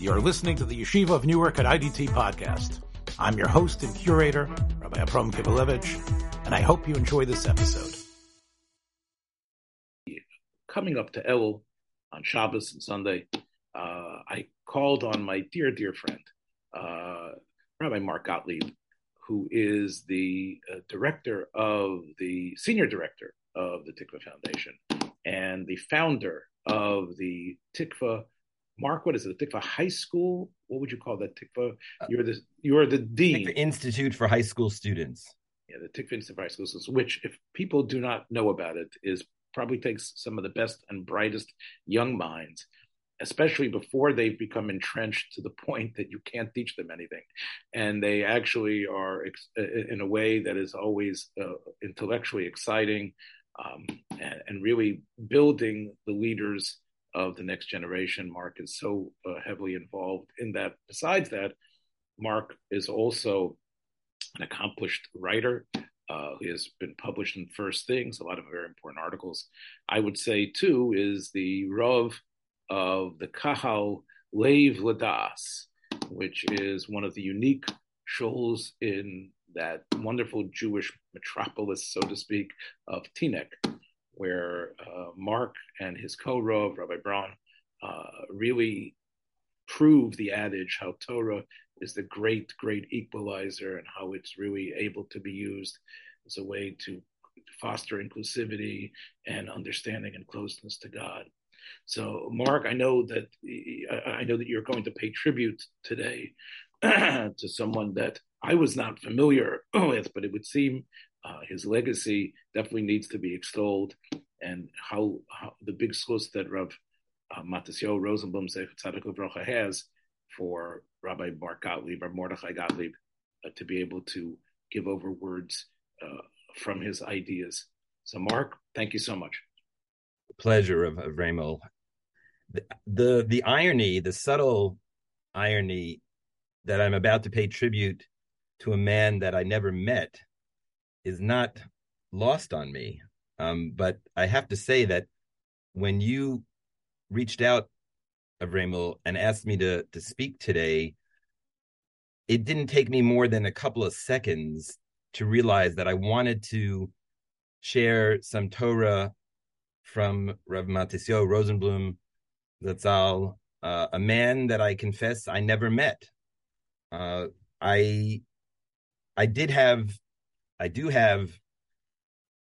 You're listening to the Yeshiva of Newark at IDT podcast. I'm your host and curator, Rabbi Abram Kibalevich, and I hope you enjoy this episode. Coming up to Elul on Shabbos and Sunday, uh, I called on my dear, dear friend, uh, Rabbi Mark Gottlieb, who is the uh, director of the senior director of the Tikva Foundation and the founder of the Tikva. Mark, what is it? The Tikva High School? What would you call that? Tikva. Uh, you're the you're the dean. Tikva Institute for High School Students. Yeah, the Tikva Institute for High School Students, which, if people do not know about it, is probably takes some of the best and brightest young minds especially before they've become entrenched to the point that you can't teach them anything. And they actually are ex- in a way that is always uh, intellectually exciting um, and, and, really building the leaders of the next generation. Mark is so uh, heavily involved in that. Besides that, Mark is also an accomplished writer. Uh, he has been published in First Things, a lot of very important articles. I would say, too, is the Rav of the Kahal Lev Ladas, which is one of the unique shuls in that wonderful Jewish metropolis, so to speak, of Teaneck, where uh, Mark and his co-rav, Rabbi Braun, uh, really prove the adage how Torah is the great, great equalizer and how it's really able to be used as a way to foster inclusivity and understanding and closeness to God. So, Mark, I know that I know that you're going to pay tribute today to someone that I was not familiar with, but it would seem uh, his legacy definitely needs to be extolled, and how, how the big source that Rav uh, Matisyo Rosenblum Tzaddik has for Rabbi Mark Gottlieb or Mordechai Gottlieb uh, to be able to give over words uh, from his ideas. So, Mark, thank you so much. Pleasure of, of Ramo. The, the the irony, the subtle irony that I'm about to pay tribute to a man that I never met is not lost on me. Um, but I have to say that when you reached out, Avremel, and asked me to to speak today, it didn't take me more than a couple of seconds to realize that I wanted to share some Torah from Rav Matisyo Rosenblum Zatzal, uh, a man that I confess I never met. Uh, I I did have, I do have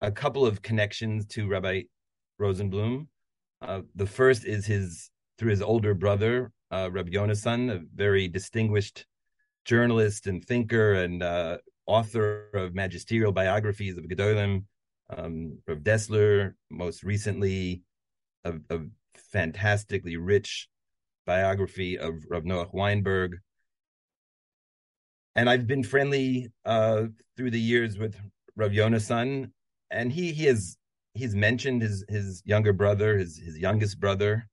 a couple of connections to Rabbi Rosenblum. Uh, the first is his through his older brother, uh, Rabbi Yonasan, a very distinguished journalist and thinker and uh, author of magisterial biographies of Gedolim, um, Rav Dessler, most recently, a, a fantastically rich biography of Rav Noach Weinberg and I've been friendly uh, through the years with Rav Yonasan, and he he has he's mentioned his his younger brother, his his youngest brother,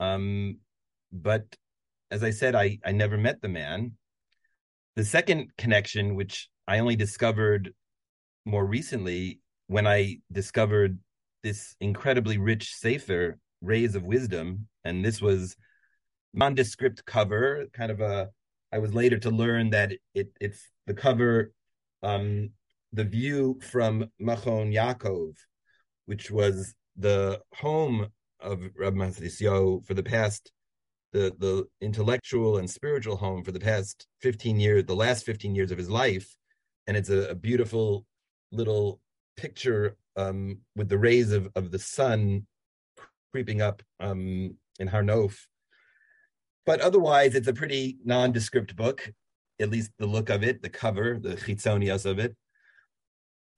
um, but as I said, I I never met the man. The second connection, which I only discovered more recently, when I discovered this incredibly rich sefer, Rays of Wisdom, and this was nondescript cover, kind of a I was later to learn that it, it's the cover, um, the view from Machon Yaakov, which was the home of Rabbi Matisyo for the past, the the intellectual and spiritual home for the past 15 years, the last 15 years of his life. And it's a, a beautiful little picture um, with the rays of, of the sun creeping up um, in Har Nof but otherwise, it's a pretty nondescript book, at least the look of it, the cover, the chitzonias of it.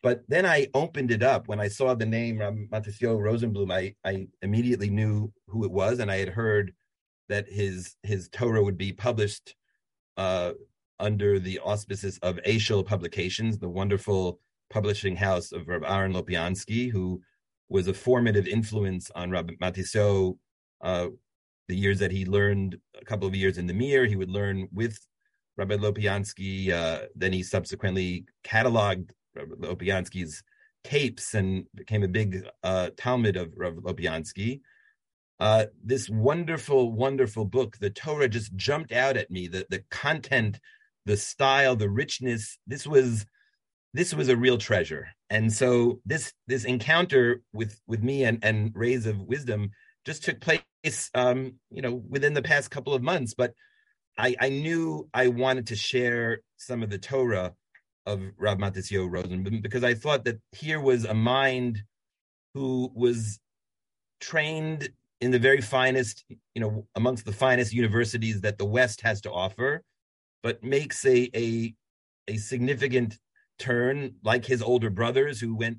But then I opened it up when I saw the name Matisyo Rosenblum. I, I immediately knew who it was, and I had heard that his his Torah would be published uh, under the auspices of Eshel Publications, the wonderful publishing house of Rabbi Aaron Lopiansky, who was a formative influence on Rabbi Matisyo uh, the years that he learned a couple of years in the Mir, he would learn with Rabbi Lopiansky. Uh, then he subsequently cataloged Rabbi Lopiansky's tapes and became a big uh, Talmid of Rabbi Lopiansky. uh, this wonderful, wonderful book, the Torah, just jumped out at me. The the content, the style, the richness. This was this was a real treasure. And so this this encounter with with me and and rays of wisdom just took place, um, you know, within the past couple of months. But I, I knew I wanted to share some of the Torah of Rav Matisyahu Rosen because I thought that here was a mind who was trained in the very finest, you know, amongst the finest universities that the West has to offer, but makes a a, a significant turn, like his older brothers who went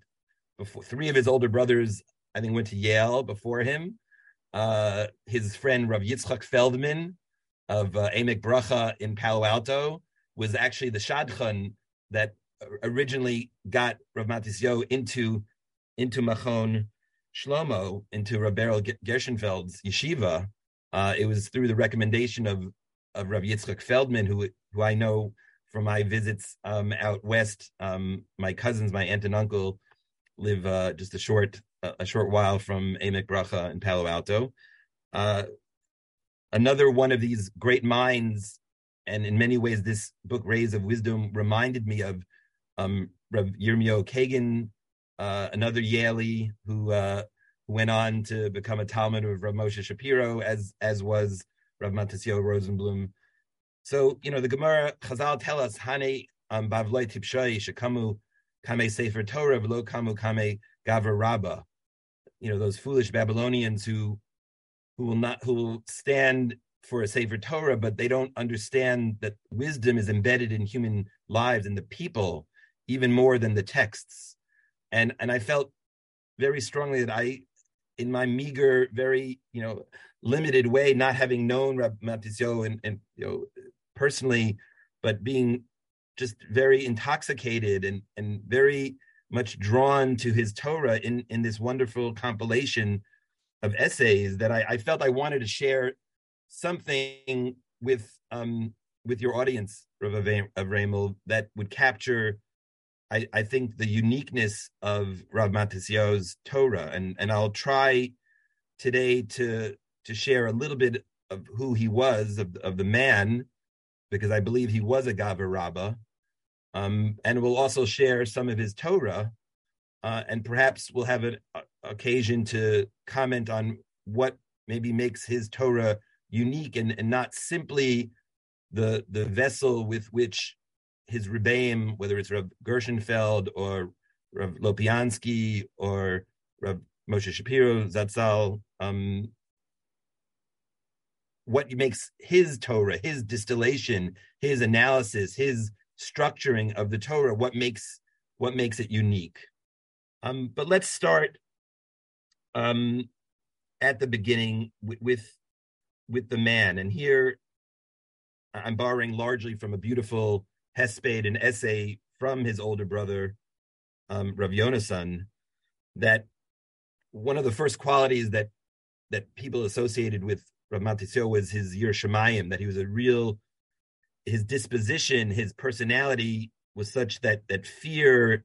before. Three of his older brothers, I think, went to Yale before him. Uh, his friend Rav Yitzchak Feldman of uh, Bracha in Palo Alto was actually the shadchan that originally got Rav Matisyahu into into Machon Shlomo, into Rav Berel Gershenfeld's yeshiva. Uh, it was through the recommendation of of Rav Yitzchak Feldman, who who I know from my visits um, out west. Um, my cousins, my aunt and uncle, live uh, just a short a short while from Emek Bracha in Palo Alto. Uh, another one of these great minds, and in many ways, this book, Rays of Wisdom, reminded me of um, Rav Yirmiyahu Kagan, uh, another Yaley who uh, went on to become a Talmid of Rav Moshe Shapiro, as as was Rav Matisyahu Rosenblum. So you know the Gemara Chazal tell us Hane um, Bavloi Tipshoi Shekamu Kame Sefer Torah V'lo Kamu Kame Gavra Rabba. You know those foolish Babylonians who who will not who will stand for a Sefer Torah, but they don't understand that wisdom is embedded in human lives and the people even more than the texts. And and I felt very strongly that I, in my meager, very you know limited way, not having known Rab Matisyahu and, and you know personally, but being just very intoxicated and, and very much drawn to his Torah in, in this wonderful compilation of essays that I, I felt I wanted to share something with um, with your audience, Rav Avramel, that would capture, I, I think, the uniqueness of Rav Matisyahu's Torah, and and I'll try today to to share a little bit of who he was, of, of the man, because I believe he was a Gavra Rabbah. Um, and we'll also share some of his Torah, uh, and perhaps we'll have an uh, occasion to comment on what maybe makes his Torah unique and, and not simply the the vessel with which his Rebbeim, whether it's Rav Gershenfeld or Rav Lopiansky or Rav Moshe Shapiro, Zatzal, um, what makes his Torah, his distillation, his analysis, his structuring of the Torah, what makes what makes it unique. Um, but let's start um, at the beginning with, with with the man, and here I'm borrowing largely from a beautiful hesped, an essay from his older brother, um, Rav Yonasan, that one of the first qualities that that people associated with Rav was his Yir Shemayim, that he was a real, his disposition, his personality was such that that fear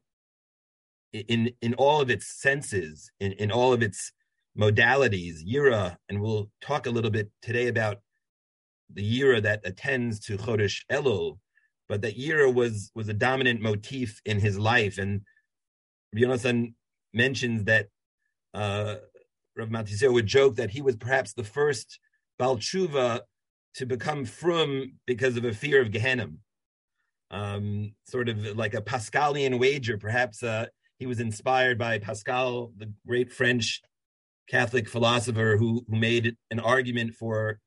in in all of its senses, in, in all of its modalities, Yira, and we'll talk a little bit today about the Yira that attends to Chodesh Elul, but that Yira was was a dominant motif in his life. And Yonasan mentions that uh, Rav Matisyahu would joke that he was perhaps the first Baal Tshuva to become frum because of a fear of Gehenna. Um, sort of like a Pascalian wager. Perhaps uh, he was inspired by Pascal, the great French Catholic philosopher who, who made an argument for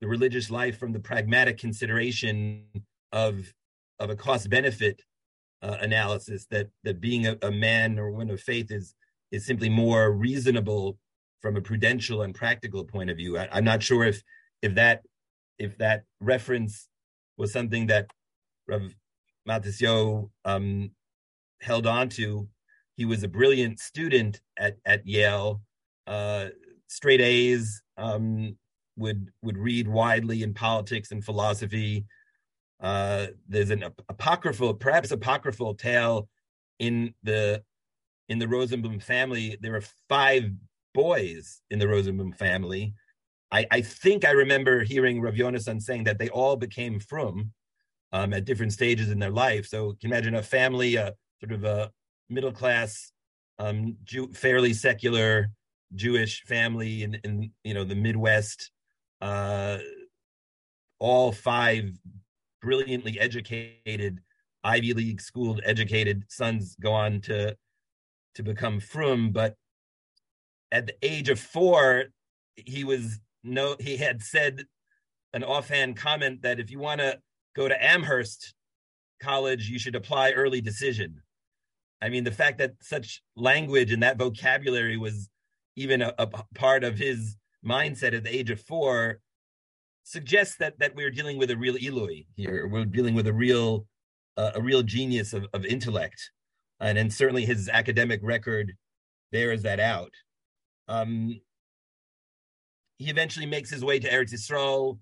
the religious life from the pragmatic consideration of, of a cost benefit uh, analysis that, that being a, a man or woman of faith is, is simply more reasonable from a prudential and practical point of view. I, am not sure if if that if that reference was something that Rav Matisyahu um, held on to. He was a brilliant student at at Yale, uh, straight A's. Um, would would read widely in politics and philosophy. Uh, there's an apocryphal, perhaps apocryphal tale in the in the Rosenblum family. There are five boys in the Rosenblum family. I, I think I remember hearing Rav Yonasan saying that they all became frum um, at different stages in their life. So can imagine a family, a sort of a middle class, um, Jew, fairly secular Jewish family in, in you know the Midwest, uh, all five brilliantly educated, Ivy League schooled educated sons go on to to become frum, but at the age of four, he was no he had said an offhand comment that if you want to go to Amherst College, you should apply early decision. I mean, the fact that such language and that vocabulary was even a, a part of his mindset at the age of four suggests that that we're dealing with a real Ilui here. We're dealing with a real uh, a real genius of, of intellect, and and certainly his academic record bears that out. Um, he eventually makes his way to Eretz Yisrael.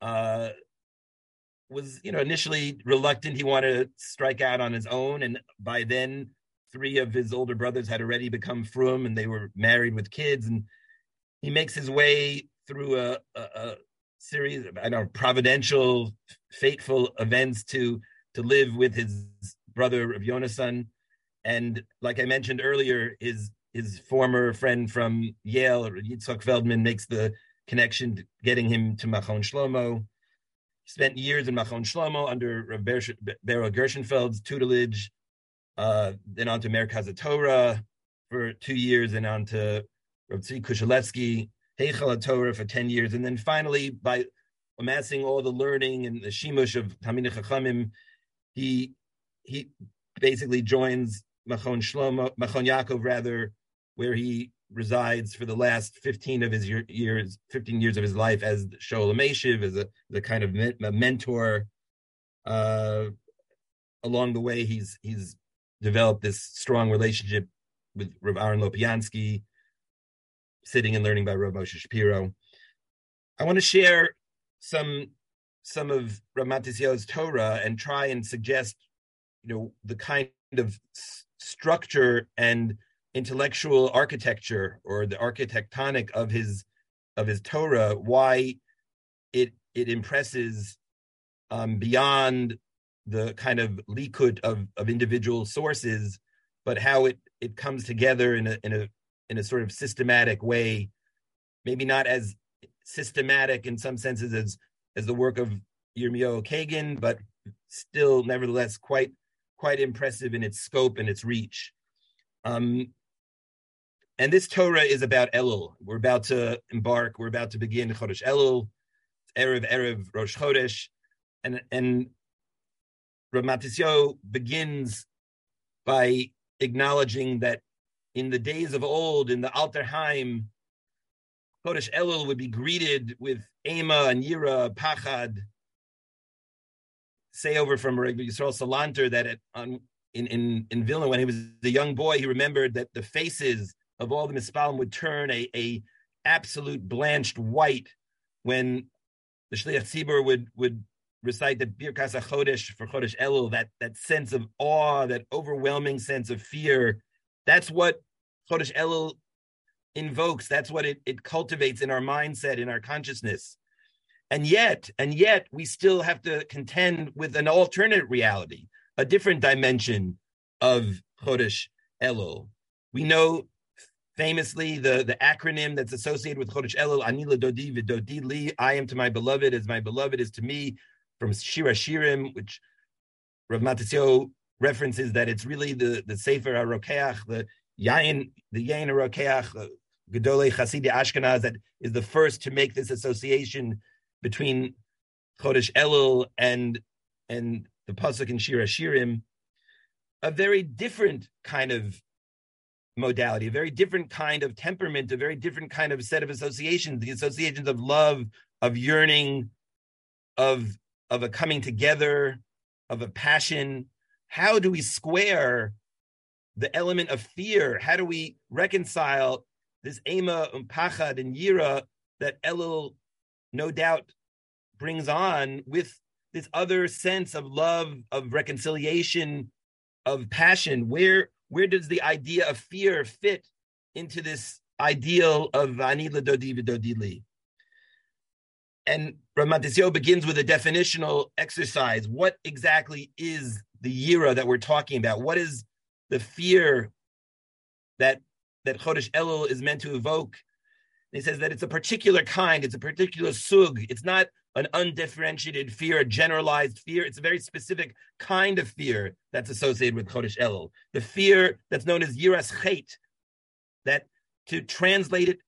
Uh, was you know initially reluctant. He wanted to strike out on his own, and by then three of his older brothers had already become frum, and they were married with kids. And he makes his way through a, a, a series of I don't know providential, fateful events to to live with his brother of Yonasan. And like I mentioned earlier, his his former friend from Yale, Yitzhak Feldman, makes the connection, getting him to Machon Shlomo. He spent years in Machon Shlomo under Beryl Gershenfeld's tutelage, uh, then on to Merkaz Torah for two years, and on to Rav Tzvi Kushelevsky, Heichal Torah for 10 years. And then finally, by amassing all the learning and the shimush of Talmidei Chachamim, he, he basically joins Machon Shlomo, Machon Yaakov rather, where he resides for the last 15 of his years, 15 years of his life as Shoel Meshiv, as a, the kind of a mentor. Uh, along the way, he's he's developed this strong relationship with Rav Aaron Lopiansky, sitting and learning by Rav Moshe Shapiro. I want to share some some of Rav Matisyahu's Torah and try and suggest, you know, the kind of structure and intellectual architecture or the architectonic of his of his Torah, why it it impresses um, beyond the kind of likut of of individual sources, but how it it comes together in a in a in a sort of systematic way, maybe not as systematic in some senses as as the work of Yirmiyahu Kagan, but still nevertheless quite quite impressive in its scope and its reach. Um, and this Torah is about Elul. We're about to embark. We're about to begin Chodesh Elul, Erev Erev Rosh Chodesh, and and Ramatisyo begins by acknowledging that in the days of old, in the Alter Haim, Chodesh Elul would be greeted with Ema and Yira, Pachad. Say over from Rabbi Yisrael Salanter that at, on, in, in, in Vilna, when he was a young boy, he remembered that the faces of all the mispalim would turn a, a absolute blanched white when the Shliach Tzibur would would recite the Birkas HaChodesh for Chodesh Elul, that that sense of awe, that overwhelming sense of fear. That's what Chodesh Elul invokes. That's what it, it cultivates in our mindset, in our consciousness. And yet, and yet, we still have to contend with an alternate reality, a different dimension of Chodesh Elul. We know famously the, the acronym that's associated with Chodesh Elul, Anila Dodi Vidodi Li, I am to my beloved as my beloved is to me, from Shira Shirim, which Rav Matisyo references that it's really the, the Sefer HaRokeach, the Yain, the Yain HaRokeach, uh, Gedolei Chasidi Ashkenaz, that is the first to make this association between Chodesh Elul and, and the Pasuk in Shira Shirim, a very different kind of modality, a very different kind of temperament, a very different kind of set of associations, the associations of love, of yearning, of of a coming together, of a passion. How do we square the element of fear? How do we reconcile this ema and pachad and yira that Elul no doubt brings on with this other sense of love, of reconciliation, of passion? Where where does the idea of fear fit into this ideal of Anila Dodi Dodili. And Ramatisio begins with a definitional exercise. What exactly is the Yira that we're talking about? What is the fear that that Chodesh Elul is meant to evoke? And he says that it's a particular kind, it's a particular sug. It's not an undifferentiated fear, a generalized fear. It's a very specific kind of fear that's associated with Chodesh Elul. The fear that's known as Yiras Chet, that to translate it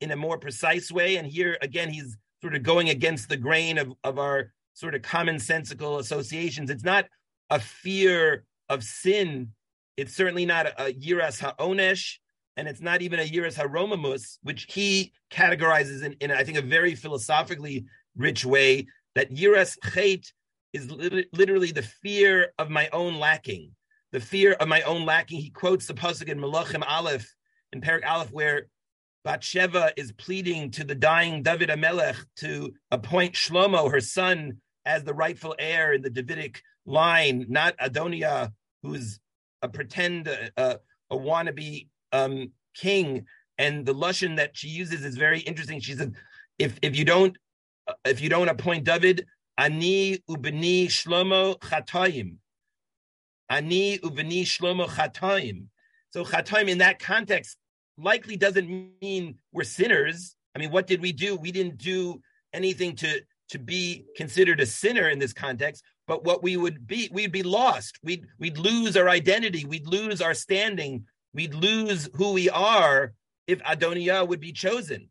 in a more precise way, and here again, he's sort of going against the grain of, of our sort of commonsensical associations. It's not a fear of sin. It's certainly not a, a yiras ha'onesh, and it's not even a yiras haromamus, which he categorizes in, in, I think, a very philosophically rich way. That yiras chet is literally the fear of my own lacking, the fear of my own lacking. He quotes the pasuk in Malachim Aleph, in Perak Aleph, where Bathsheba is pleading to the dying David Amelech to appoint Shlomo, her son, as the rightful heir in the Davidic line, not Adonia, who's a pretend, uh, a wannabe um, king. And the lushan that she uses is very interesting. She said, "If if you don't if you don't appoint David, ani ubni shlomo chatayim, ani ubni shlomo chatayim." So chatayim in that context likely doesn't mean we're sinners. I mean, what did we do? We didn't do anything to to be considered a sinner in this context but what we would be we'd be lost we'd we'd lose our identity we'd lose our standing we'd lose who we are if adonia would be chosen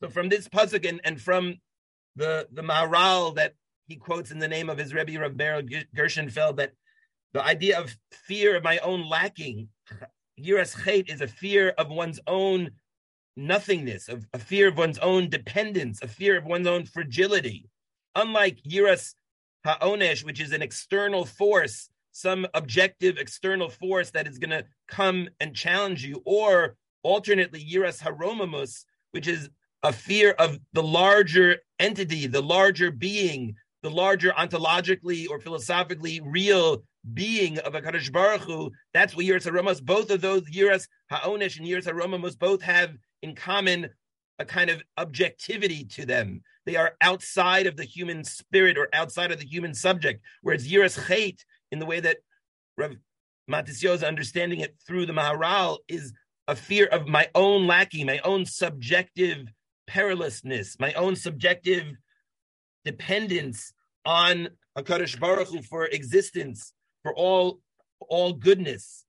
so from this pasuk and, and from the the Maharal that he quotes in the name of his Rebbe Beryl Gershenfeld that the idea of fear of my own lacking yiras chet is a fear of one's own nothingness, of a fear of one's own dependence, a fear of one's own fragility. Unlike yiras ha'onesh, which is an external force, some objective external force that is going to come and challenge you, or alternately yiras haromamus, which is a fear of the larger entity, the larger being, the larger ontologically or philosophically real being of a Kadosh Baruch Hu, that's what Yiras HaRomas, both of those Yiras HaOnesh and Yiras HaRomas both have in common a kind of objectivity to them. They are outside of the human spirit or outside of the human subject, whereas Yiras Chet, in the way that Rav is understanding it through the Maharal, is a fear of my own lacking, my own subjective perilousness, my own subjective dependence on a Kadosh Baruch Hu for existence, for all all goodness.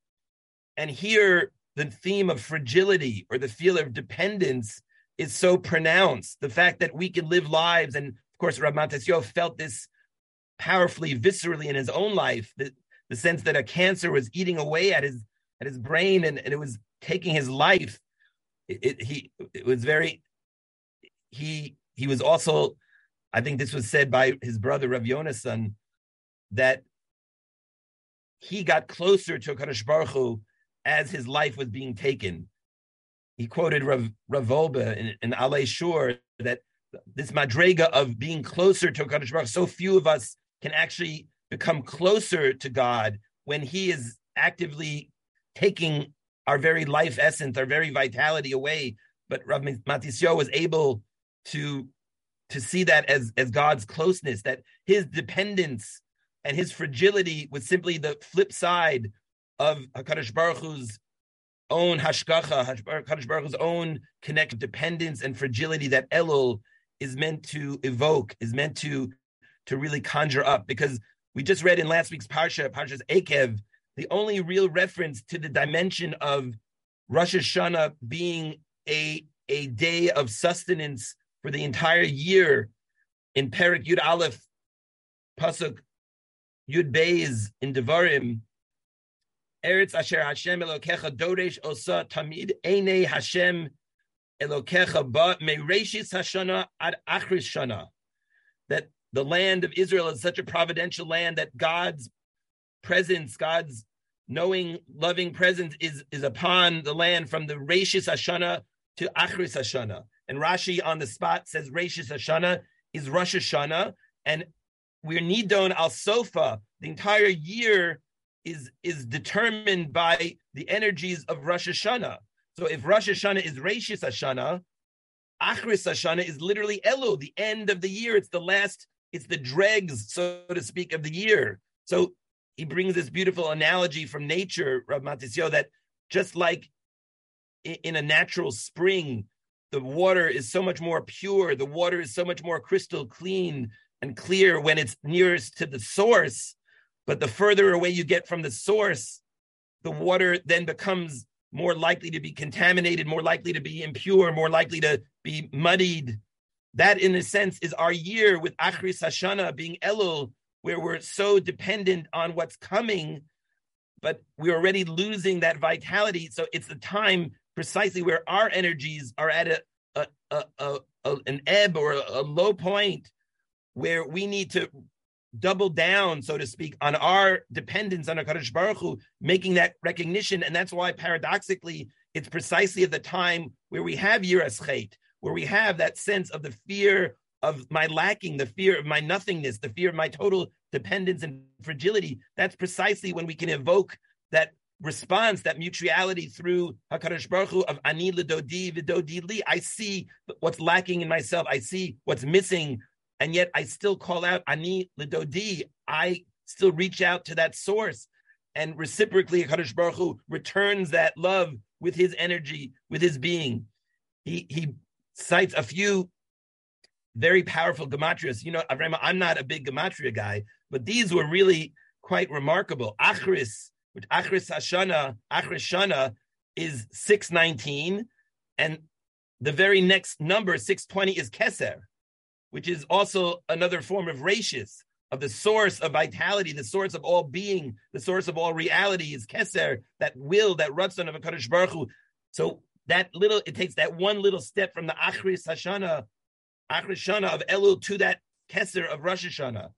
And here the theme of fragility or the feel of dependence is so pronounced. The fact that we can live lives, and of course, Rav Matasio felt this powerfully, viscerally in his own life, the, the sense that a cancer was eating away at his at his brain and, and it was taking his life. It, it, he it was very he he was also, I think this was said by his brother Rav Yonasan, that he got closer to Kadosh Baruch Hu as his life was being taken. He quoted Rav, Rav Wolbe in, in Alei Shur that this madrega of being closer to Kadosh Baruch, so few of us can actually become closer to God when He is actively taking our very life essence, our very vitality away. But Rav Matisyo was able to to see that as as God's closeness, that His dependence and His fragility was simply the flip side of Hakadosh Baruch Hu's own hashgacha, Hakadosh Baruch Hu's own connected dependence and fragility that Elul is meant to evoke, is meant to to really conjure up. Because we just read in last week's parsha, Parsha's Akev, the only real reference to the dimension of Rosh Hashanah being a a day of sustenance for the entire year in Perik Yud Aleph, Pasuk Yud Beis in Devarim, Eretz Asher Hashem Elokecha Doresh Osa Tamid Eine Hashem Elokecha Ba Meireshis Hashana Ad Achris Shana. That the land of Israel is such a providential land that God's presence, God's knowing, loving presence is, is upon the land from the Reshis Hashana to Achris Hashana. And Rashi on the spot says Reshis Hashana is Rosh Hashanah, and we're Nidon al Sofa. The entire year is is determined by the energies of Rosh Hashanah. So if Rosh Hashanah is Rishis Hashanah, Achris Hashanah is literally Elu, the end of the year. It's the last, it's the dregs, so to speak, of the year. So he brings this beautiful analogy from nature, Rav Matisyo, that just like in a natural spring, the water is so much more pure, the water is so much more crystal clean and clear when it's nearest to the source. But the further away you get from the source, the water then becomes more likely to be contaminated, more likely to be impure, more likely to be muddied. That, in a sense, is our year with Achris Hashanah being Elul, where we're so dependent on what's coming, but we're already losing that vitality. So it's the time precisely where our energies are at a, a, a, a, an ebb or a, low point where we need to double down, so to speak, on our dependence on HaKadosh Baruch Hu, making that recognition. And that's why, paradoxically, it's precisely at the time where we have Yiras Chet, where we have that sense of the fear of my lacking, the fear of my nothingness, the fear of my total dependence and fragility. That's precisely when we can evoke that response, that mutuality through Hakadosh Baruch Hu of Ani Lidodi Vidodi Li. I see what's lacking in myself. I see what's missing and yet I still call out ani lidodi. I still reach out to that source, and reciprocally, Hakadosh Baruch Hu returns that love with his energy, with his being. He he cites a few very powerful gematrias. You know, I'm not a big gematria guy, but these were really quite remarkable. Achris, which Achris Hashana, Achris Shana is 619, and the very next number, 620, is Keser which is also another form of ratius, of the source of vitality, the source of all being, the source of all reality is Keser, that will, that Ratzon of a Baruch Hu. So that little, it takes that one little step from the Achris Hashana, Achris Shana of Elul to that Keser of Rosh Hashanah.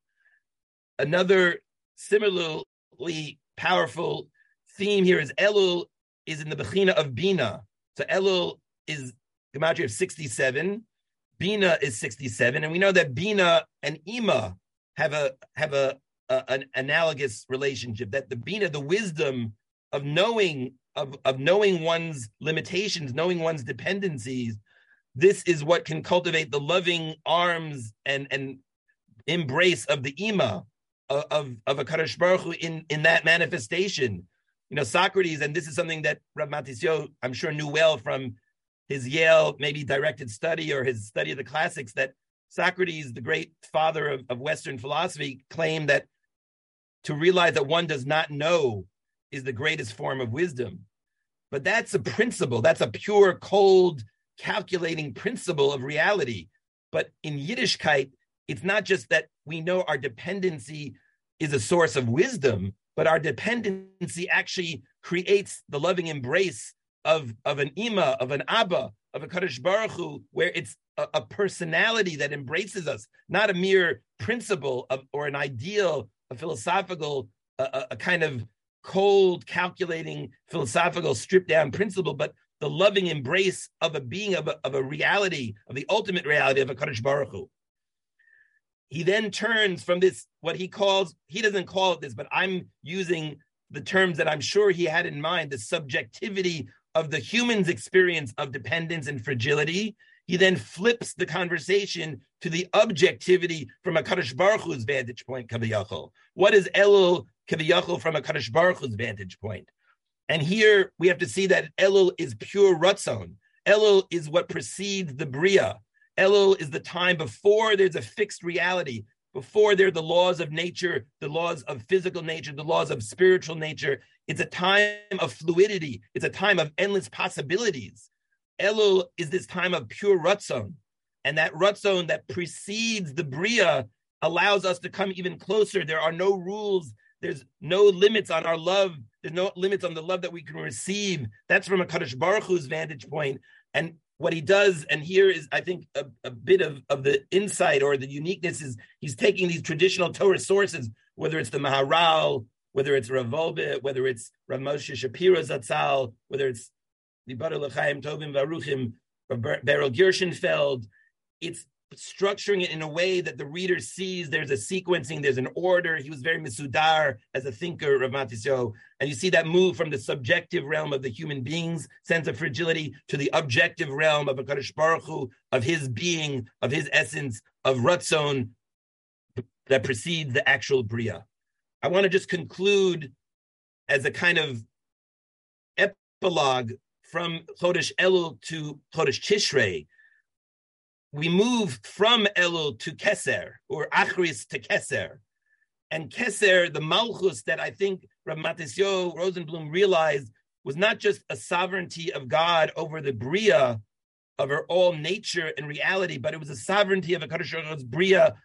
Another similarly powerful theme here is Elul is in the Bechina of Bina. So Elul is Gematria of 67. Bina is 67, and we know that Bina and Ima have a have a, a, an analogous relationship. That the Bina, the wisdom of knowing of, of knowing one's limitations, knowing one's dependencies, this is what can cultivate the loving arms and and embrace of the Ima of of, a Kadosh Baruch Hu in in that manifestation. You know, Socrates, and this is something that Rav Matisyo, I'm sure, knew well from his Yale maybe directed study or his study of the classics that Socrates, the great father of, of Western philosophy, claimed that to realize that one does not know is the greatest form of wisdom. But that's a principle, that's a pure, cold, calculating principle of reality. But in Yiddishkeit, it's not just that we know our dependency is a source of wisdom, but our dependency actually creates the loving embrace of, of an ima, of an abba, of a Kadosh Baruch Hu, where it's a, a, personality that embraces us, not a mere principle of, or an ideal, a philosophical, a, a kind of cold, calculating, philosophical, stripped down principle, but the loving embrace of a being, of a, of a reality, of the ultimate reality of a Kadosh Baruch Hu. He then turns from this, what he calls, he doesn't call it this, but I'm using the terms that I'm sure he had in mind, the subjectivity of the human's experience of dependence and fragility. He then flips the conversation to the objectivity from a Kadosh Baruch Hu's vantage point, Kaviyachol. What is Elul Kaviyachol from a Kadosh Baruch Hu's vantage point? And here we have to see that Elul is pure Ratzon. Elul is what precedes the Bria. Elul is the time before there's a fixed reality, before there are the laws of nature, the laws of physical nature, the laws of spiritual nature. It's a time of fluidity. It's a time of endless possibilities. Elul is this time of pure rutzon. And that rutzon that precedes the Bria allows us to come even closer. There are no rules. There's no limits on our love. There's no limits on the love that we can receive. That's from a Kadosh Baruch Hu's vantage point. And what he does, and here is, I think, a, a, bit of, of the insight or the uniqueness is he's taking these traditional Torah sources, whether it's the Maharal, whether it's Rav Wolbe, whether it's Rav Moshe Shapiro Zatzal, whether it's the Baruch L'chaim Tovim Varuchim, Beryl Gershenfeld. It's structuring it in a way that the reader sees there's a sequencing, there's an order. He was very misudar as a thinker, Rav Matisyo. And you see that move from the subjective realm of the human being's sense of fragility to the objective realm of a Kadosh Baruch Hu, of his being, of his essence, of Ratzon that precedes the actual Bria. I want to just conclude as a kind of epilogue from Chodesh Elul to Chodesh Tishrei, we move from Elul to Keser, or Achris to Keser. And Keser, the Malchus that I think Rav Matisyo Rosenblum realized was not just a sovereignty of God over the Bria, of her all nature and reality, but it was a sovereignty of a Kadosh Bria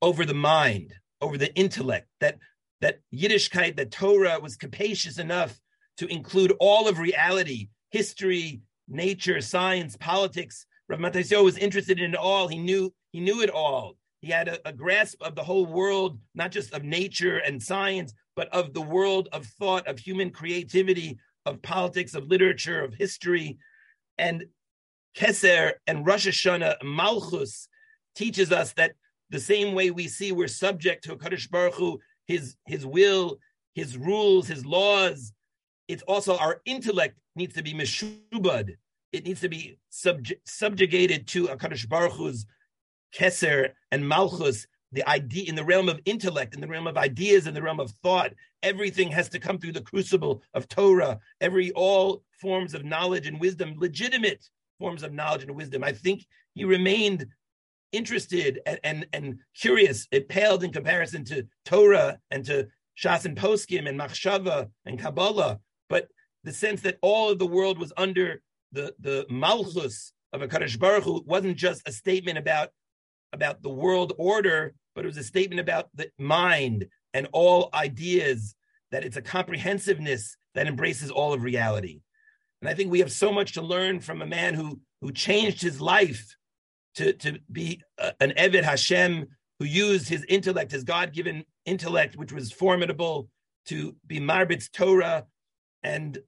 over the mind, over the intellect, that that Yiddishkeit, that Torah was capacious enough to include all of reality, history, nature, science, politics. Rav Matasio was interested in it all. He knew he knew it all. He had a, a, grasp of the whole world, not just of nature and science, but of the world of thought, of human creativity, of politics, of literature, of history. And Keser and Rosh Hashanah Malchus teaches us that the same way we see we're subject to Kadosh Baruch Hu, his, his will, his rules, his laws, it's also our intellect needs to be meshubad. It needs to be subj- subjugated to Hakadosh Baruch Hu's keser and malchus. The idea in the realm of intellect, in the realm of ideas, in the realm of thought, everything has to come through the crucible of Torah. Every all forms of knowledge and wisdom, legitimate forms of knowledge and wisdom. I think he remained interested and, and, and curious. It paled in comparison to Torah and to Shas and Poskim and Machshava and Kabbalah but the sense that all of the world was under the the malchus of a Kadosh Baruch Hu wasn't just a statement about about the world order, but it was a statement about the mind and all ideas. That it's a comprehensiveness that embraces all of reality. And I think we have so much to learn from a man who who changed his life to to be a, an Eved Hashem who used his intellect, his God given intellect, which was formidable, to be Marbit's Torah and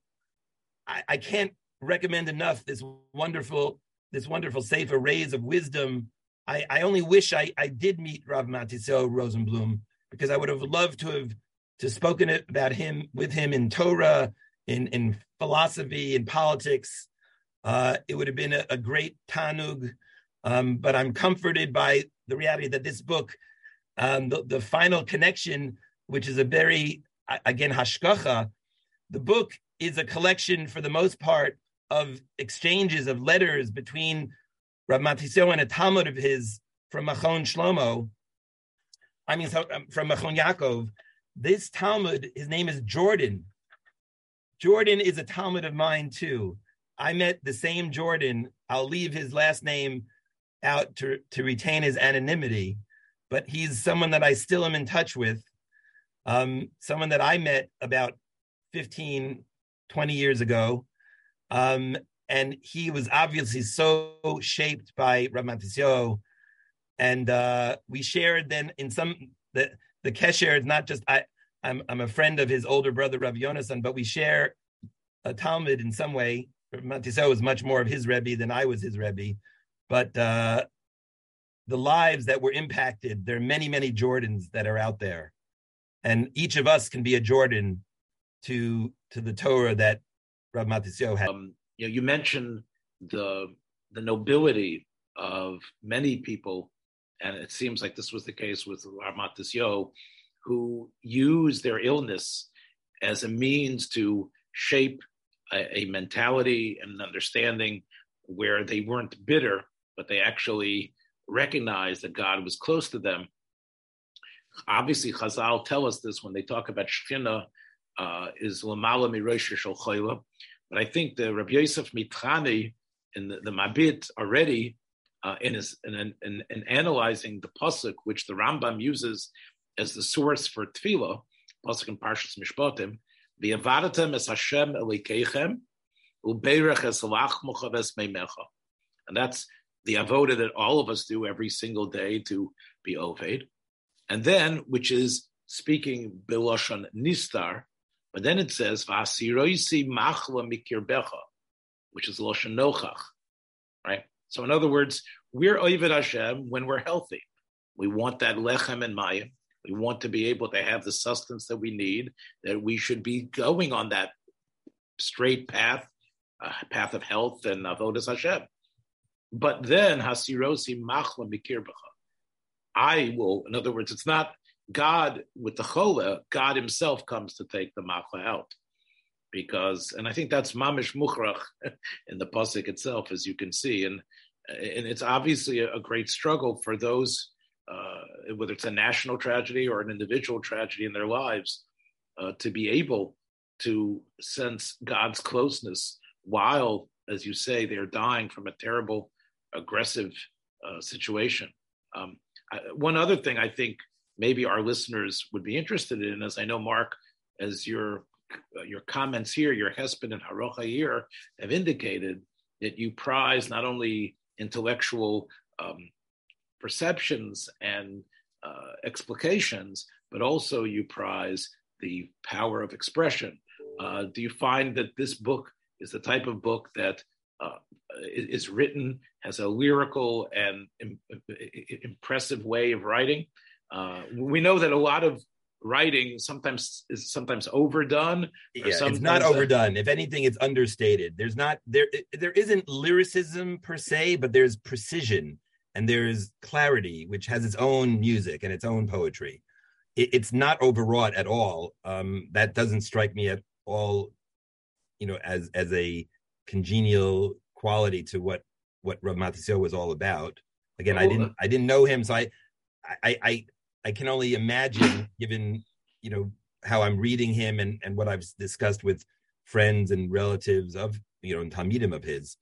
I, I can't recommend enough this wonderful this wonderful sefer rays of wisdom. I, I only wish I, I did meet Rav Matisel Rosenblum because I would have loved to have to spoken about him with him in Torah, in in philosophy, in politics. Uh, it would have been a, a great tanug. Um, but I'm comforted by the reality that this book, um, the, the final connection, which is a very again hashgacha, the book is a collection, for the most part, of exchanges of letters between Rav Matisyo and a Talmid of his from Machon Shlomo. I mean, um, from Machon Yaakov. This Talmid, his name is Jordan. Jordan is a Talmid of mine too. I met the same Jordan. I'll leave his last name out to, to retain his anonymity, but he's someone that I still am in touch with. Um, someone that I met about 15, 20 years ago. Um, and he was obviously so shaped by Rav Matisyo. And uh, we shared then in some, the, the Kesher is not just, I, I'm, I'm a friend of his older brother, Rav Yonasan, but we share a Talmid in some way. Rav Matisyo was much more of his Rebbe than I was his Rebbe. But uh, the lives that were impacted, there are many, many Jordans that are out there. And each of us can be a Jordan to to the Torah that Rav Matisyo had. Um, you know, you mentioned the the nobility of many people, and it seems like this was the case with Rav Matisyo, who used their illness as a means to shape a, a mentality and an understanding where they weren't bitter, but they actually recognized that God was close to them. Obviously, Chazal tell us this when they talk about Shekhinah uh, is Lamala Mirosh Chayla. But I think the Rabbi Yosef Mitchani in the, the Mabit already uh, in, his, in, in, in, analyzing the pasuk, which the Rambam uses as the source for tefillah, pasuk in Parshas Mishpatim, the avadatem es Hashem elikeichem ubeirech es lachmocha ves meimecha, and that's the avoda that all of us do every single day to be oved, and then which is speaking bilashon nistar, but then it says, Vasiroisi machla mikirbecha, which is Loshan Nochach, right? So, in other words, we're Ovid Hashem when we're healthy. We want that lechem and mayim. We want to be able to have the sustenance that we need, that we should be going on that straight path, uh, path of health and avodas Hashem. But then hasirosi machla mikirbacha. I will, in other words, it's not God with the chola, God himself comes to take the machla out. Because, and I think that's mamish muchrach in the pasuk itself, as you can see, and and it's obviously a, a great struggle for those, uh, whether it's a national tragedy or an individual tragedy in their lives, uh, to be able to sense God's closeness while, as you say, they're dying from a terrible, aggressive uh, situation. Um, I, one other thing I think maybe our listeners would be interested in, as I know, Mark, as your uh, your comments here, your husband and Harocha here have indicated that you prize not only intellectual um, perceptions and uh, explications, but also you prize the power of expression. Uh, do you find that this book is the type of book that uh, is written, has a lyrical and Im- impressive way of writing? Uh, we know that a lot of writing sometimes is sometimes overdone. Yeah, it's not overdone. if anything, it's understated. There's not there there isn't lyricism per se, but there's precision and there's clarity, which has its own music and its own poetry. It, it's not overwrought at all. Um, that doesn't strike me at all, you know, as as a congenial quality to what what Rav Matisyahu was all about. Again, I didn't I didn't know him, so I I I I can only imagine, given you know how I'm reading him and and what I've discussed with friends and relatives of you know and talmidim of his.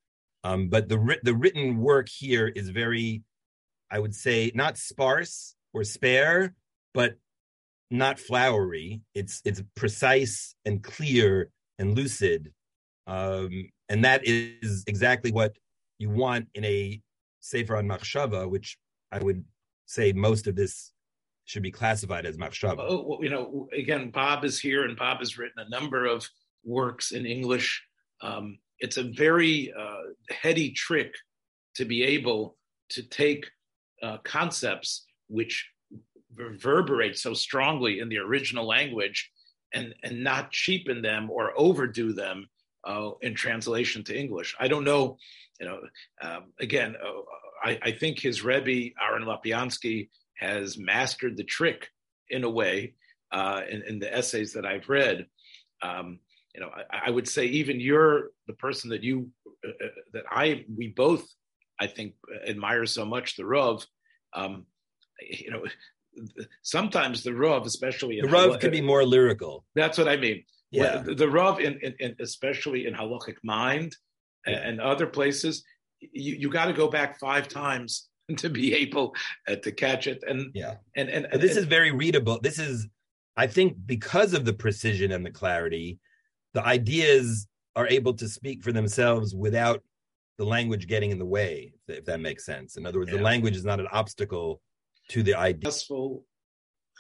Um, but the the written work here is very, I would say, not sparse or spare, but not flowery. It's it's precise and clear and lucid, um, and that is exactly what you want in a sefer on machshava, which I would say most of this should be classified as machshava. Oh, you know, again, Bob is here, and Bob has written a number of works in English. Um, it's a very uh, heady trick to be able to take uh, concepts which reverberate so strongly in the original language and and not cheapen them or overdo them uh, in translation to English. I don't know, you know. Um, again, uh, I, I, think his Rebbe Aaron Lopiansky has mastered the trick in a way uh, in, in, the essays that I've read. Um, you know, I, I, would say even you're the person that you uh, uh that I we both I think admire so much the Rav. Um, you know, sometimes the Rav, especially the Rav, can be more lyrical. That's what I mean. Yeah, the, the Rav, in, in, in, especially in halachic mind yeah. and, and other places, you, you got to go back five times to be able uh, to catch it. And yeah, and and, and this and, is very readable. This is, I think, because of the precision and the clarity, the ideas are able to speak for themselves without the language getting in the way. If that makes sense. In other words, yeah. the language is not an obstacle to the idea. Successful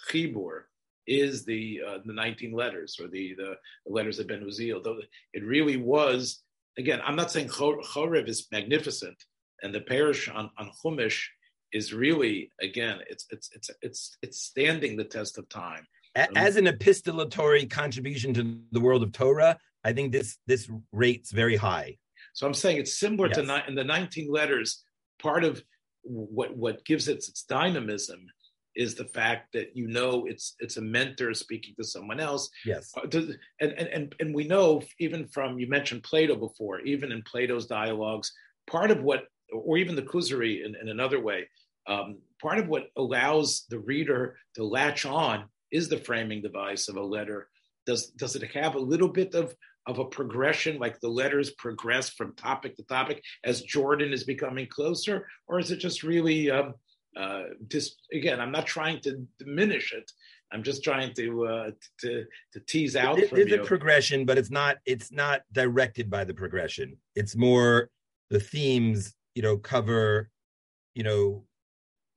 chibur is the uh, the 19 letters or the, the, the letters of Ben Uziel. Though it really was again, I'm not saying Chorev is magnificent, and the peirush on, on Chumash is really again it's it's it's it's it's standing the test of time. As an epistolatory contribution to the world of Torah, I think this this rates very high. So I'm saying it's similar yes. to in the 19 letters. Part of what what gives it its dynamism is the fact that you know it's it's a mentor speaking to someone else. Yes. Uh, and, and and and we know even from you mentioned Plato before, even in Plato's dialogues, part of what or even the Kuzari in, in another way, um, part of what allows the reader to latch on is the framing device of a letter. Does does it have a little bit of of a progression, like the letters progress from topic to topic as Jordan is becoming closer, or is it just really um, uh, just again? I'm not trying to diminish it. I'm just trying to uh, to to tease out. It, it's a progression, but it's not it's not directed by the progression. It's more the themes you know cover you know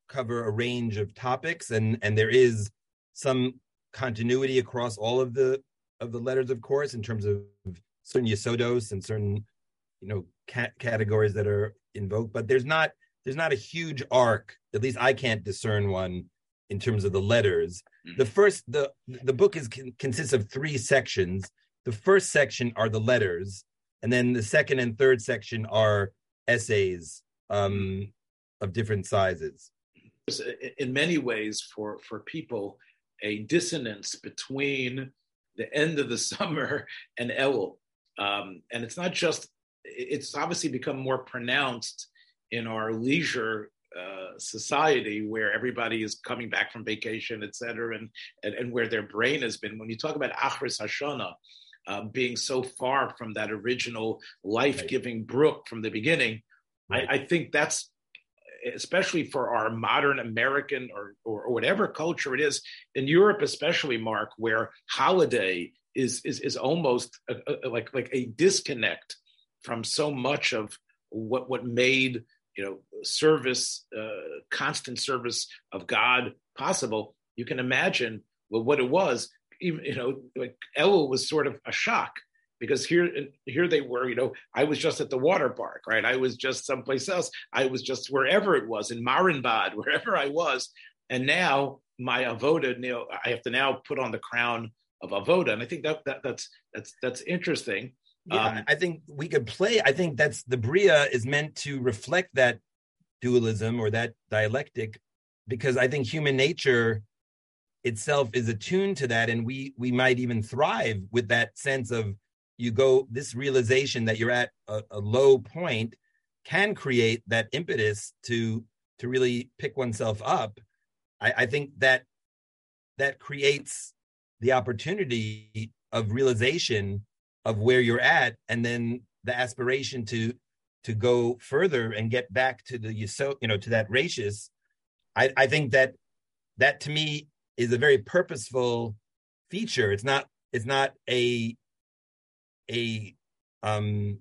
cover a range of topics and and there is some continuity across all of the of the letters of course in terms of certain yasodos and certain you know ca- categories that are invoked but there's not there's not a huge arc. At least I can't discern one in terms of the letters. Mm-hmm. The first the the book is consists of three sections. The first section are the letters, and then the second and third section are essays um, of different sizes. In many ways, for for people, a dissonance between the end of the summer and Elul, um, and it's not just. It's obviously become more pronounced in our leisure uh, society where everybody is coming back from vacation, et cetera, and, and, and where their brain has been. When you talk about Achris Hashana, uh, being so far from that original life-giving brook from the beginning. I, I, think that's especially for our modern American or, or, or whatever culture it is in Europe, especially Mark, where holiday is is is almost a, a, like like a disconnect from so much of what what made you know service uh, constant service of god possible you can imagine well, what it was even you know like Elul was sort of a shock because here here they were you know i was just at the water park right? I was just someplace else. I was just wherever it was in marienbad wherever i was. And now my avoda you know i have to now put on the crown of avoda. And i think that, that that's that's that's interesting. Yeah, um, I think we could play. I think that's the Bria is meant to reflect that dualism or that dialectic, because I think human nature itself is attuned to that, and we we might even thrive with that sense of you go this realization that you're at a, a low point can create that impetus to to really pick oneself up. I, I think that that creates the opportunity of realization of where you're at and then the aspiration to to go further and get back to the you so you know to that rachis i i think that that to me is a very purposeful feature it's not it's not a a um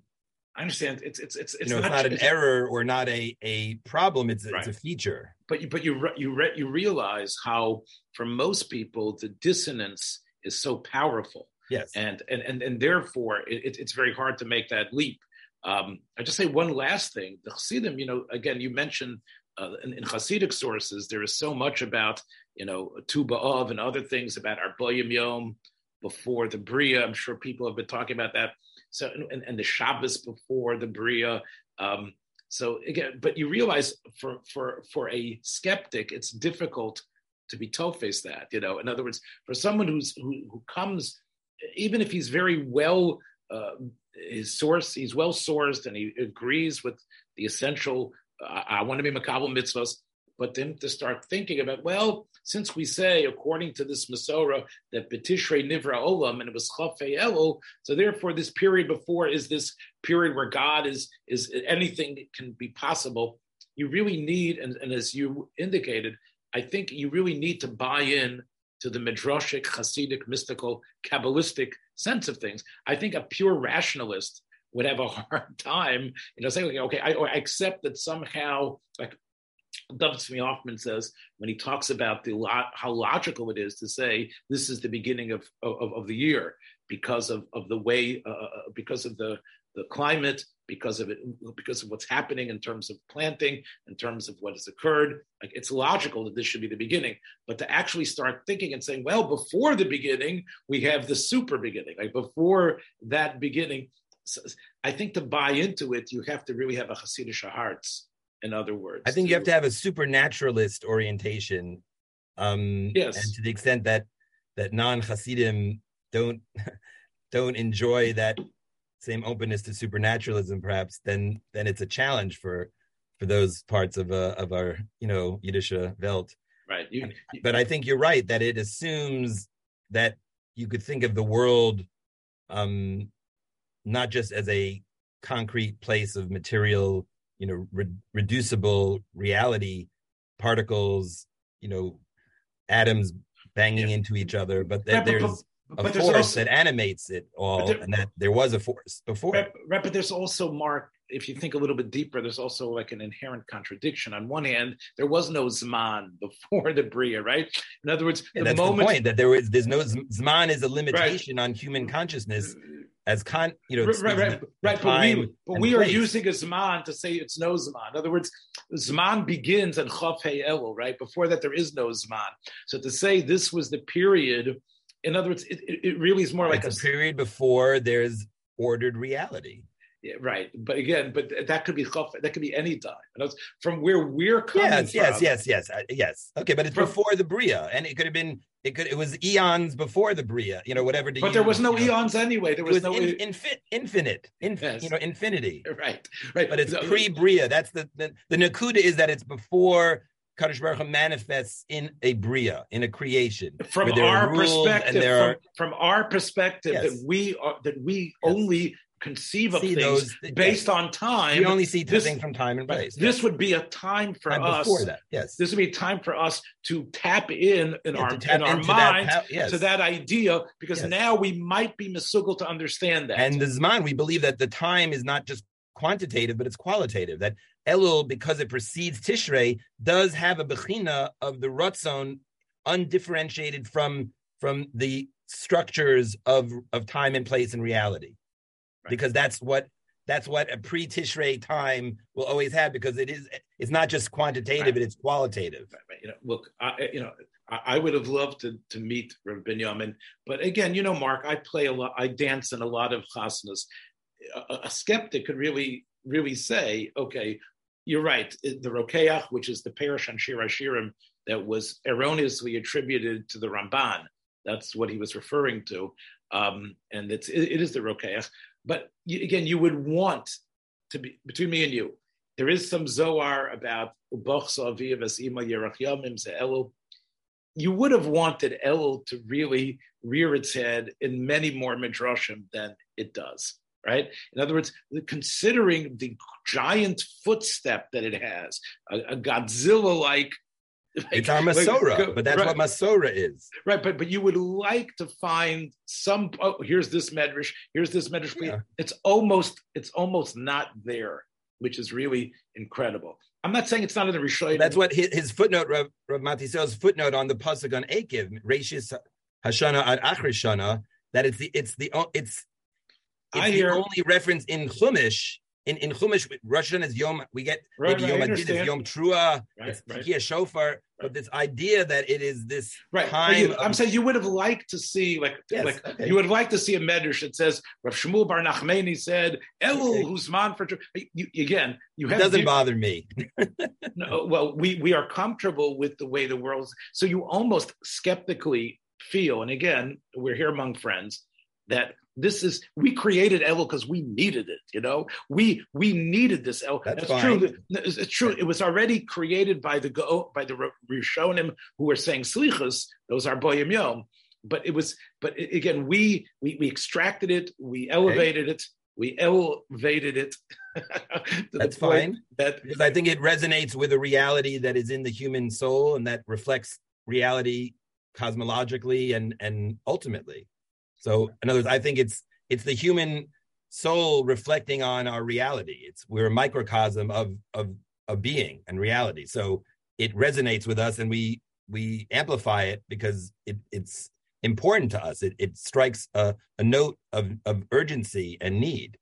I understand. It's it's it's it's, you know, not, it's not an it's, error or not a a problem. It's right. it's a feature. But you but you you re, you realize how for most people the dissonance is so powerful Yes. And and and, and therefore it, it's very hard to make that leap. Um, I just say one last thing. The Chassidim, you know, again, you mentioned uh, in, in, Hasidic sources, there is so much about, you know, Tu B'Av and other things about our Boyim Yom before the Bria. I'm sure people have been talking about that. So, and, and the Shabbos before the Bria. Um, so again, but you realize for for for a skeptic, it's difficult to be tofes that. You know, in other words, for someone who's who, who comes even if he's very well uh, his source, he's well sourced and he agrees with the essential. I want to be makabel mitzvahs, but then to start thinking about well, since we say according to this Masorah that betishrei nivra olam and it was chafei so therefore this period before is this period where God is is anything can be possible. You really need, and, and as you indicated, I think you really need to buy in to the midrashic, Hasidic, mystical, Kabbalistic sense of things. I think a pure rationalist would have a hard time, you know, saying, okay, I, I accept that somehow, like David Hoffman says when he talks about the how logical it is to say this is the beginning of of, of the year because of, of the way uh, uh because of the the climate, because of it, because of what's happening in terms of planting, in terms of what has occurred. Like it's logical that this should be the beginning, but to actually start thinking and saying, well, before the beginning, we have the super beginning. Like before that beginning, I think to buy into it, you have to really have a Hasidic heart. In other words, I think to, you have to have a supernaturalist orientation. Um, yes, and to the extent that that non Hasidim don't don't enjoy that same openness to supernaturalism, perhaps, then then it's a challenge for for those parts of uh, of our you know Yiddish Welt. Right. You, but I think you're right that it assumes that you could think of the world um, not just as a concrete place of material, you know, re- reducible reality, particles, you know, atoms banging yeah. into each other, but that there's a but force also, that animates it all, there, and that there was a force before. Right, but there's also Mark. If you think a little bit deeper, there's also like an inherent contradiction. On one hand, there was no Zman before the Bria, right? In other words, yeah, the that's moment the point that there is there's no Zman is a limitation right. on human consciousness. Uh, as con, you know, right, right, right. But we, but we are using a zman to say it's no zman. In other words, zman begins at Chav Elul, right? Before that, there is no zman. So to say this was the period, in other words, it, it really is more like a, a period before there's ordered reality. Yeah, right, but again, but that could be that could be any time. From where we're coming yes, from. Yes, yes, yes, uh, yes. Okay, but it's from, before the bria, and it could have been. It could. It was eons before the bria. You know, whatever. but there was no eons anyway. There was, was no in, infi- infinite. Inf- yes. You know, infinity. Right, right. But it's so, pre bria. That's the, the the nakuda is that it's before Kadosh Baruch Hu manifests in a bria, in a creation. From our perspective, from, are, from, our perspective, yes. that we are that we yes. only conceive of see things those, based yes. on time. We only see this, things from time and place. This would be a time for time us. Before that, yes. This would be a time for us to tap in in yeah, our in our mind that, yes. to that idea because now we might be misugal to understand that. And the zman, we believe that the time is not just quantitative, but it's qualitative. That Elul, because it precedes Tishrei, does have a bechina of the Ratzon undifferentiated from from the structures of of time and place and reality because that's what that's what a pre-Tishrei time will always have because it is it's not just quantitative, right. it's qualitative. Right, You know, look, I, you know, I, I, would have loved to to meet Rabbi Binyamin, but again, you know, Mark, I play a lot, I dance in a lot of chasnas. A, a skeptic could really, really say, okay, you're right. The Rokeach, which is the Peirush on Shir Hashirim that was erroneously attributed to the Ramban, that's what he was referring to. Um, and it's, it, it is the Rokeach. But again, you would want to be between me and you. There is some Zohar about you would have wanted Elul to really rear its head in many more midrashim than it does, right? In other words, considering the giant footstep that it has, a, a Godzilla-like like, it's our Masora, like, but that's right. what Masora is. Right, but but you would like to find some. Oh, here's this medrash. Here's this medrash. Yeah. It's almost it's almost not there, which is really incredible. I'm not saying it's not in the Rishon. That's what his, his footnote, Rav, Rav Matisel's footnote on the pasuk on Akiv, Rashis Hashana ad Achrishana, that it's the it's the it's it's I the hear, only reference in Chumash in in Chumash, Rosh Hashanah is Yom. We get right, maybe right, Yom Adid is Yom Trua. Right, it's right. Shofar. But this idea that it is this right. time. You, I'm saying you would have liked to see like yes, like okay. you would have liked to see a medrash that says Rav Shmuel Bar Nachmani said Elul okay. Huzman for you, again. You have, it doesn't you, bother me. no, well, we we are comfortable with the way the world's, So you almost skeptically feel, and again, we're here among friends that this is we created Elul because we needed it. You know, we we needed this Elul. That's, That's true. It's true. It was already created by the go by the Rishonim who were saying slichas. Those are boyim yom. But it was. But again, we we we extracted it. We elevated okay. it. We elevated it. That's fine. That because I think it resonates with a reality that is in the human soul and that reflects reality cosmologically and and ultimately. So, in other words, I think it's it's the human soul reflecting on our reality. It's we're a microcosm of of of being and reality. So it resonates with us, and we we amplify it because it, it's important to us. It, it strikes a, a note of, of urgency and need.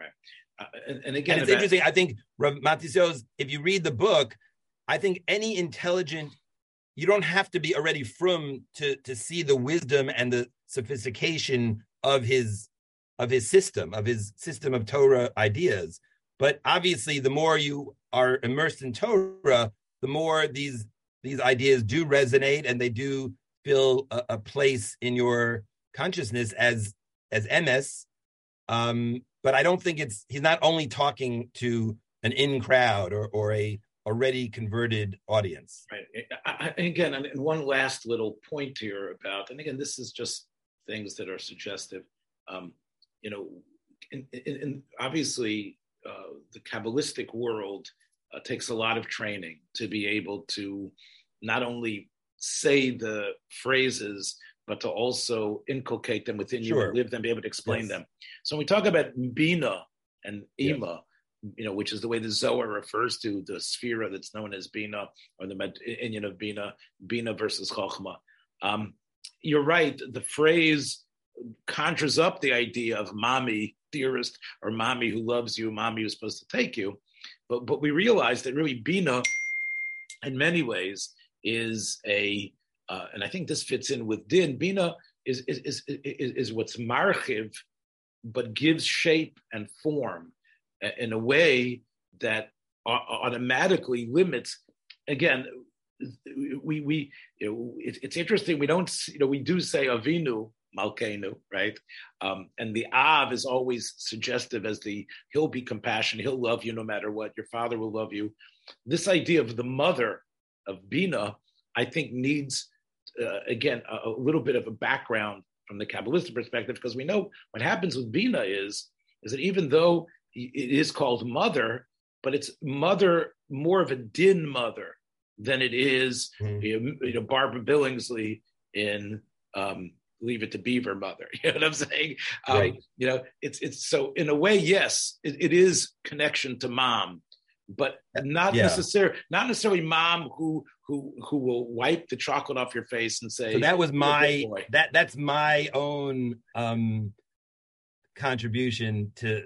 Right. Uh, and, and, again, and it's interesting. I think Rav Matisio's, if you read the book, I think any intelligent, you don't have to be already from to to see the wisdom and the sophistication of his of his system of his system of Torah ideas. But obviously, the more you are immersed in Torah, the more these these ideas do resonate and they do fill a, a place in your consciousness as as MS. Um, but I don't think it's he's not only talking to an in crowd or or a already converted audience. Right. I, I, again, and one last little point here about, and again, this is just things that are suggestive. Um, you know, in, in, in obviously uh, the Kabbalistic world uh, takes a lot of training to be able to not only say the phrases, but to also inculcate them within sure. you and live them, be able to explain yes. them. So when we talk about Bina and Ima, yes. you know, which is the way the Zohar refers to the sphere that's known as Bina or the Indian of Bina, Bina versus Chokhmah. Um, you're right. The phrase conjures up the idea of mommy dearest or mommy who loves you, mommy who's supposed to take you. But but we realize that really Bina, in many ways, is a uh, and I think this fits in with Din. Bina is is is is, is what's marchiv, but gives shape and form in a way that automatically limits. Again, we we you know it, it's interesting. We don't you know we do say Avinu Malkeinu, right? Um, and the Av is always suggestive as the he'll be compassionate, he'll love you no matter what. Your father will love you. This idea of the mother of Bina, I think, needs uh, again a, a, little bit of a background from the Kabbalistic perspective because we know what happens with Bina is is that even though it is called mother, but it's mother more of a din mother than it is mm. you know Barbara Billingsley in um, Leave It to Beaver mother. You know what I'm saying? Um. You know, it's it's so in a way, yes, it, it is connection to mom, but not yeah. necessarily not necessarily mom who who who will wipe the chocolate off your face and say. So that was my that that's my own um contribution to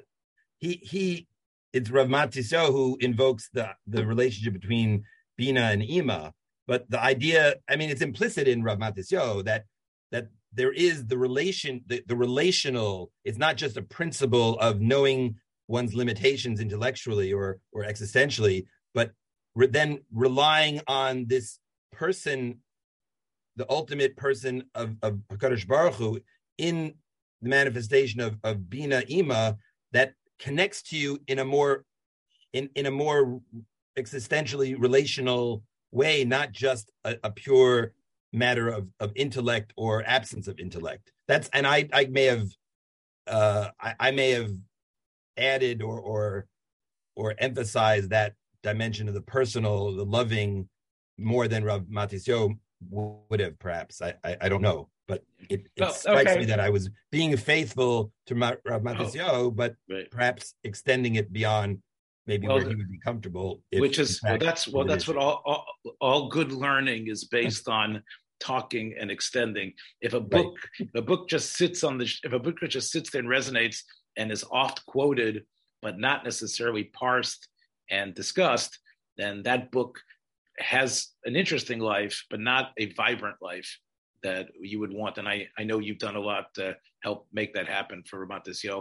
he he it's Rav Matiso who invokes the the relationship between Bina and Ima. But the idea, I mean, it's implicit in Rav Matisyo that that there is the relation, the, the relational. It's not just a principle of knowing one's limitations intellectually or or existentially, but re- then relying on this person, the ultimate person of of Hakadosh Baruch Hu, in the manifestation of of Bina Ima that connects to you in a more in in a more existentially relational way, not just a, a pure matter of, of intellect or absence of intellect. That's and I I may have uh I, I may have added or or or emphasized that dimension of the personal, the loving, more than Rav Matisyo would have perhaps. I, I, I don't know, but it, it well, strikes okay. me that I was being faithful to Ma, Rav Matisyo, oh, but right. perhaps extending it beyond maybe well, where he would be comfortable. which is well, that's well, that's what all, all, all good learning is based on talking and extending. If a book, right. if a book just sits on the, if a book just sits there and resonates and is oft quoted but not necessarily parsed and discussed, then that book has an interesting life, but not a vibrant life that you would want. And I, I know you've done a lot to help make that happen for Yo.